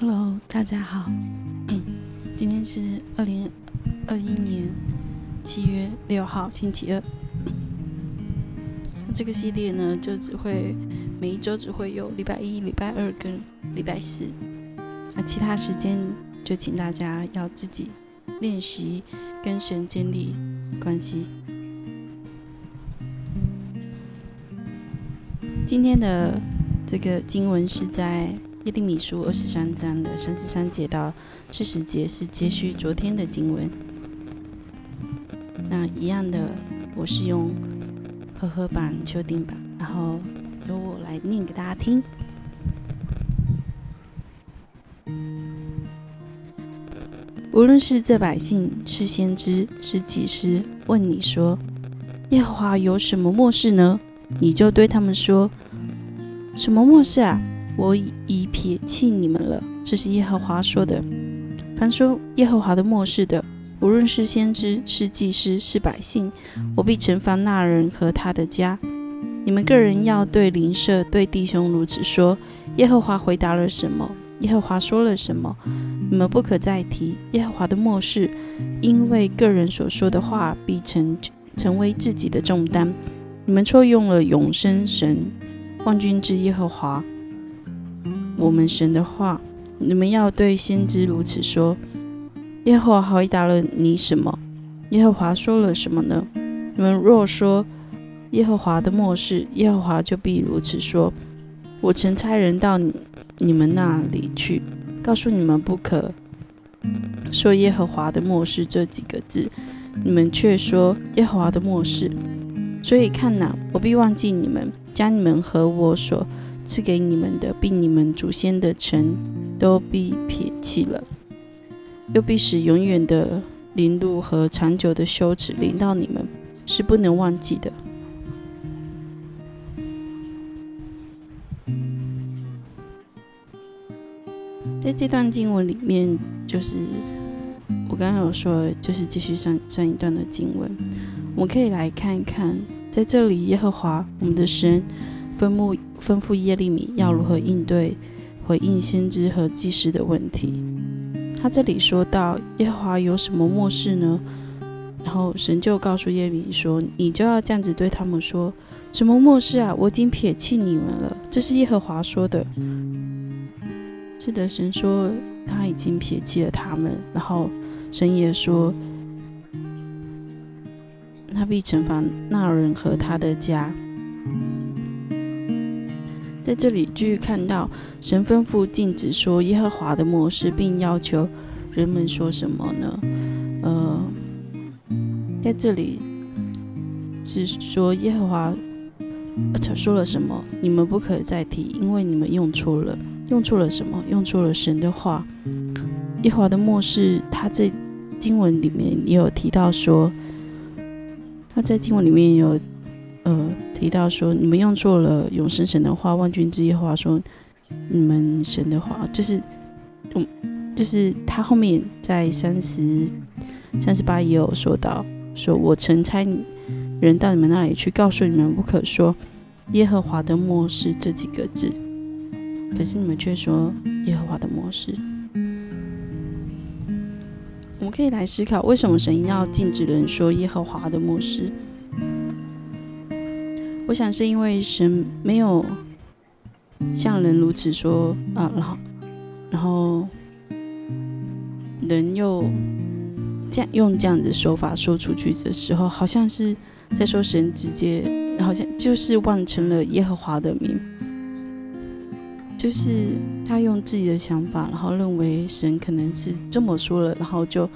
Hello，大家好。今天是二零二一年七月六号，星期二。这个系列呢，就只会每一周只会有礼拜一、礼拜二跟礼拜四。那其他时间就请大家要自己练习跟神建立关系。今天的这个经文是在。耶利米书二十三章的三十三节到四十节是接续昨天的经文。那一样的，我是用和合版、修订版，然后由我来念给大家听。无论是这百姓，是先知，是祭司，问你说：“耶和华有什么末世呢？”你就对他们说：“什么末世啊？”我已撇弃你们了，这是耶和华说的。凡说耶和华的末世的，无论是先知、是祭司、是百姓，我必惩罚那人和他的家。你们个人要对邻舍、对弟兄如此说：耶和华回答了什么？耶和华说了什么？你们不可再提耶和华的末世，因为个人所说的话必成成为自己的重担。你们错用了永生神万军之耶和华。我们神的话，你们要对先知如此说：耶和华回答了你什么？耶和华说了什么呢？你们若说耶和华的末世，耶和华就必如此说：我曾差人到你你们那里去，告诉你们不可说耶和华的末世这几个字，你们却说耶和华的末世。所以看哪，我必忘记你们，将你们和我所。赐给你们的，并你们祖先的城，都必撇弃了，又必使永远的凌辱和长久的羞耻临到你们，是不能忘记的。在这段经文里面，就是我刚刚有说，就是继续上上一段的经文，我们可以来看一看，在这里，耶和华我们的神。吩咐吩咐耶利米要如何应对回应先知和祭司的问题。他这里说到耶和华有什么末世呢？然后神就告诉耶利米说：“你就要这样子对他们说，什么末世啊？我已经撇弃你们了。”这是耶和华说的。是的，神说他已经撇弃了他们。然后神也说，他必惩罚那人和他的家。在这里继续看到神吩咐禁止说耶和华的模式，并要求人们说什么呢？呃，在这里是说耶和华他说了什么？你们不可以再提，因为你们用错了，用错了什么？用错了神的话。耶和华的末世，他在经文里面也有提到说，他在经文里面有。呃，提到说你们用错了永生神的话，万军之耶和华说你们神的话，就是嗯，就是他后面在三十三十八也有说到，说我曾差人到你们那里去，告诉你们不可说耶和华的末世这几个字，可是你们却说耶和华的末世。我们可以来思考，为什么神要禁止人说耶和华的末世？我想是因为神没有像人如此说啊，然后，然后人又这样用这样子说法说出去的时候，好像是在说神直接，好像就是忘成了耶和华的名，就是他用自己的想法，然后认为神可能是这么说了，然后就。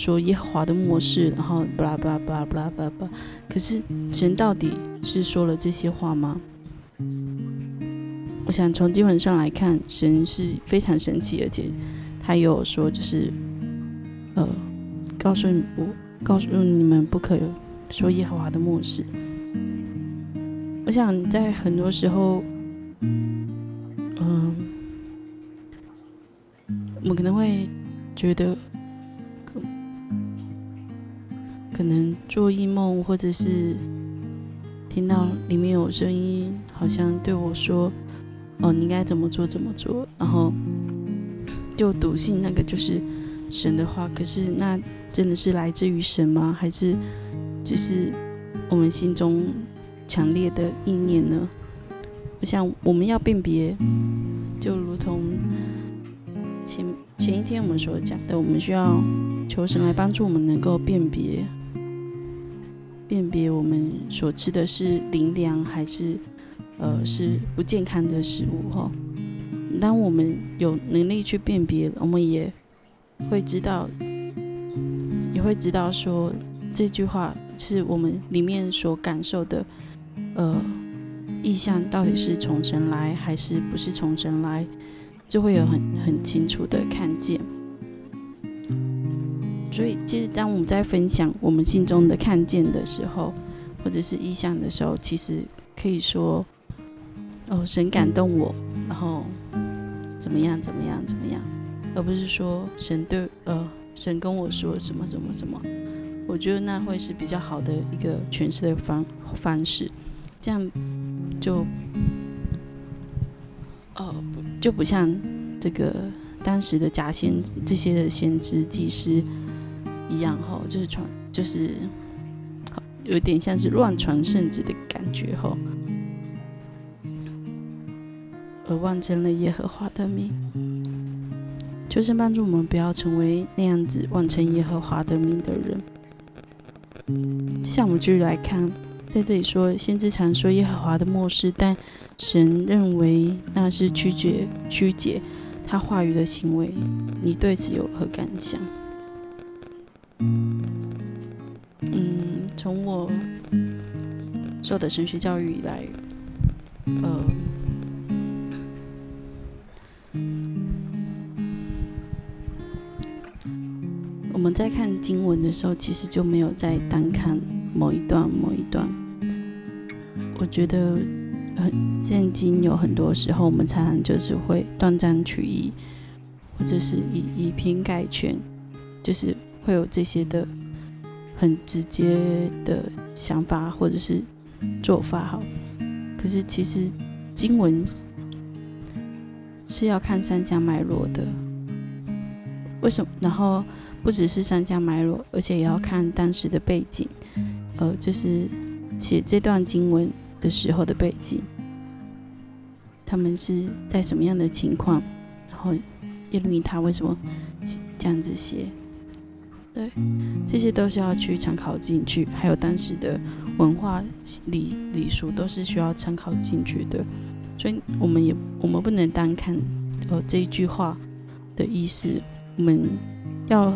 说耶和华的末世，然后巴拉巴拉巴拉巴拉巴拉巴。可是神到底是说了这些话吗？我想从基本上来看，神是非常神奇，而且他有说，就是呃，告诉你不告诉你们不可说耶和华的末世。我想在很多时候，嗯，我们可能会觉得。可能做异梦，或者是听到里面有声音，好像对我说：“哦，你应该怎么做怎么做。”然后就笃信那个就是神的话。可是那真的是来自于神吗？还是只是我们心中强烈的意念呢？我想我们要辨别，就如同前前一天我们所讲的，我们需要求神来帮助我们能够辨别，辨别我们所吃的是灵粮还是呃是不健康的食物哈。当我们有能力去辨别，我们也会知道，也会知道说这句话是我们里面所感受的，呃，意象到底是从神来还是不是从神来，就会有很很清楚的看见。所以，其实当我们在分享我们心中的看见的时候，或者是意象的时候，其实可以说，哦，神感动我，然后。怎么样？怎么样？怎么样？而不是说神对呃神跟我说什么什么什么，我觉得那会是比较好的一个诠释的方方式，这样就呃不就不像这个当时的假先这些的先知祭司一样哈，就是传就是有点像是乱传圣旨的感觉哈。而忘成了耶和华的名，求神帮助我们不要成为那样子忘成耶和华的名的人。像我们继续来看，在这里说，先知常说耶和华的漠视，但神认为那是曲解曲解他话语的行为。你对此有何感想？嗯，从我受的神学教育以来，呃。我们在看经文的时候，其实就没有在单看某一段某一段。我觉得，很现今有很多时候，我们常常就是会断章取义，或者是以以偏概全，就是会有这些的很直接的想法或者是做法。哈，可是其实经文是要看三家脉络的。为什么？然后。不只是三家脉络，而且也要看当时的背景，呃，就是写这段经文的时候的背景，他们是在什么样的情况，然后耶路米他为什么这样子写，对，这些都是要去参考进去，还有当时的文化礼礼俗都是需要参考进去的，所以我们也我们不能单看呃这一句话的意思，我们要。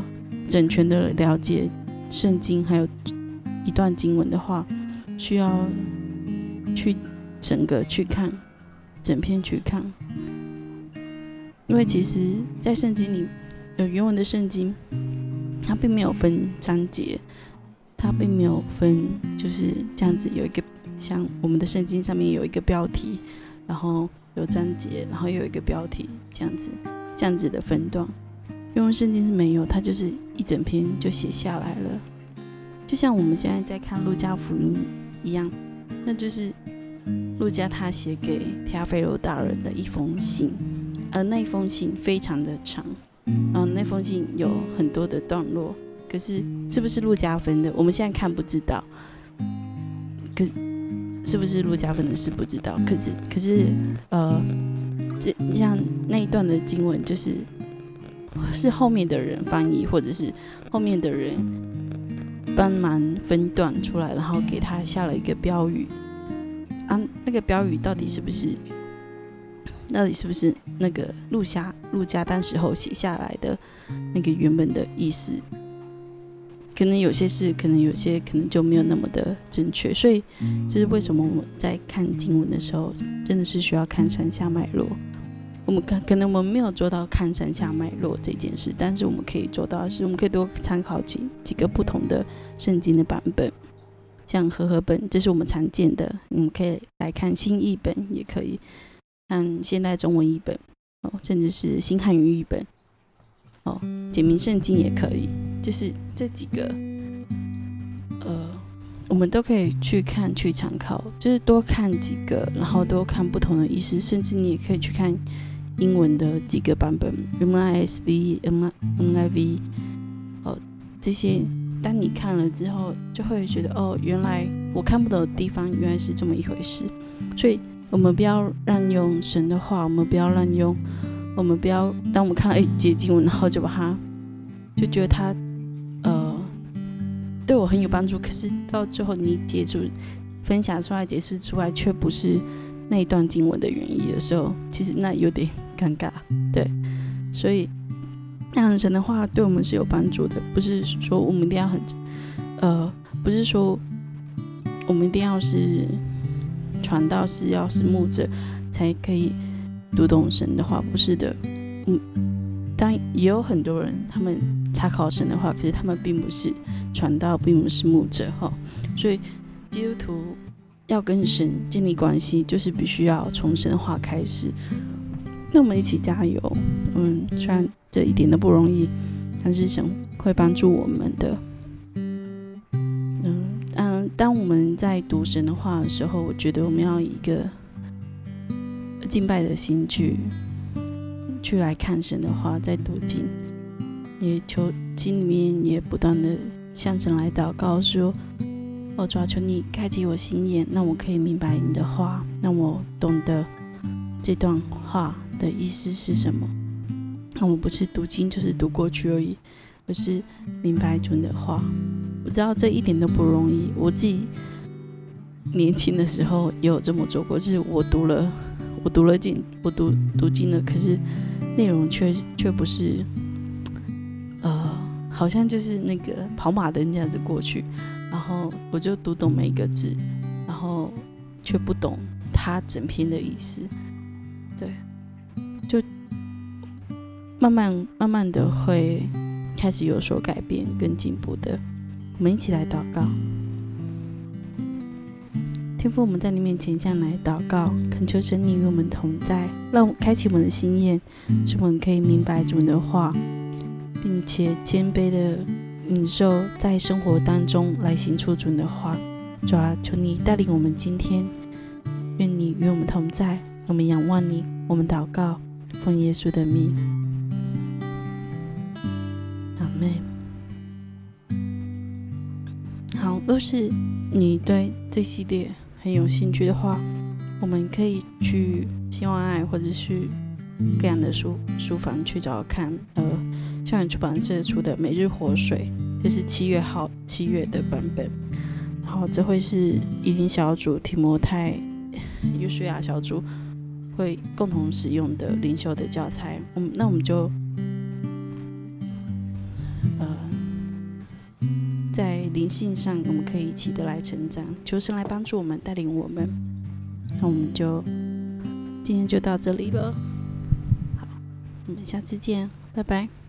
整全的了解圣经，还有一段经文的话，需要去整个去看，整篇去看。因为其实，在圣经里，有原文的圣经，它并没有分章节，它并没有分就是这样子有一个像我们的圣经上面有一个标题，然后有章节，然后有一个标题这样子，这样子的分段。因为圣经是没有，它就是一整篇就写下来了，就像我们现在在看路加福音一样，那就是路加他写给提亚菲罗大人的一封信，而那封信非常的长，嗯那封信有很多的段落，可是是不是陆家分的，我们现在看不知道，可是不是陆家分的是不知道，可是可是呃，这像那一段的经文就是。是后面的人翻译，或者是后面的人帮忙分段出来，然后给他下了一个标语啊。那个标语到底是不是？到底是不是那个陆家陆家当时候写下来的那个原本的意思？可能有些是，可能有些可能就没有那么的正确。所以，这是为什么我们在看经文的时候，真的是需要看上下脉络。我们可可能我们没有做到看上下脉络这件事，但是我们可以做到的是，我们可以多参考几几个不同的圣经的版本，像和合本，这是我们常见的，我们可以来看新译本，也可以看现代中文译本，哦，甚至是新汉语译本，哦，简明圣经也可以，就是这几个，呃，我们都可以去看去参考，就是多看几个，然后多看不同的意思，甚至你也可以去看。英文的几个版本，NISV、N NIV，哦，这些当你看了之后，就会觉得哦，原来我看不懂的地方原来是这么一回事。所以，我们不要滥用神的话，我们不要滥用，我们不要当我们看了一节经文，然后就把它就觉得它呃对我很有帮助，可是到最后你解除分享出来、解释出来，却不是。那一段经文的原意的时候，其实那有点尴尬，对，所以让神的话对我们是有帮助的，不是说我们一定要很，呃，不是说我们一定要是传道是要是牧者才可以读懂神的话，不是的，嗯，当也有很多人他们查考神的话，可是他们并不是传道，并不是牧者哈，所以基督徒。要跟神建立关系，就是必须要从神话开始。那我们一起加油。嗯，虽然这一点都不容易，但是神会帮助我们的。当我们在读神的话的时候，我觉得我们要以一个敬拜的心去去来看神的话，在读经，也求心里面也不断的向神来祷告说。哦，主要求你开启我心眼，让我可以明白你的话，让我懂得这段话的意思是什么。那我不是读经，就是读过去而已，而是明白主的话。我知道这一点都不容易，我自己年轻的时候也有这么做过，就是我读了，我读了经，我读读经了，可是内容却却不是，呃，好像就是那个跑马灯这样子过去。然后我就读懂每一个字，然后却不懂他整篇的意思，对，就慢慢慢慢的会开始有所改变跟进步的。我们一起来祷告，天父，我们在你面前向来祷告，恳求神你与我们同在，让我开启我们的心眼，使我们可以明白主的话，并且谦卑的。领受在生活当中来行出主的话，主啊，求你带领我们今天，愿你与我们同在，我们仰望你，我们祷告，奉耶稣的名，阿妹。好，若是你对这系列很有兴趣的话，我们可以去希望爱或者是各样的书书房去找看，呃。校园出版社出的《每日活水》，这是七月号七月的版本。然后这会是一定小组提摩太、约书亚小组会共同使用的灵修的教材。嗯，那我们就灵性上，我们可以一起的来成长，求神来帮助我们，带领我们。那我们就今天就到这里了。好，我们下次见，拜拜。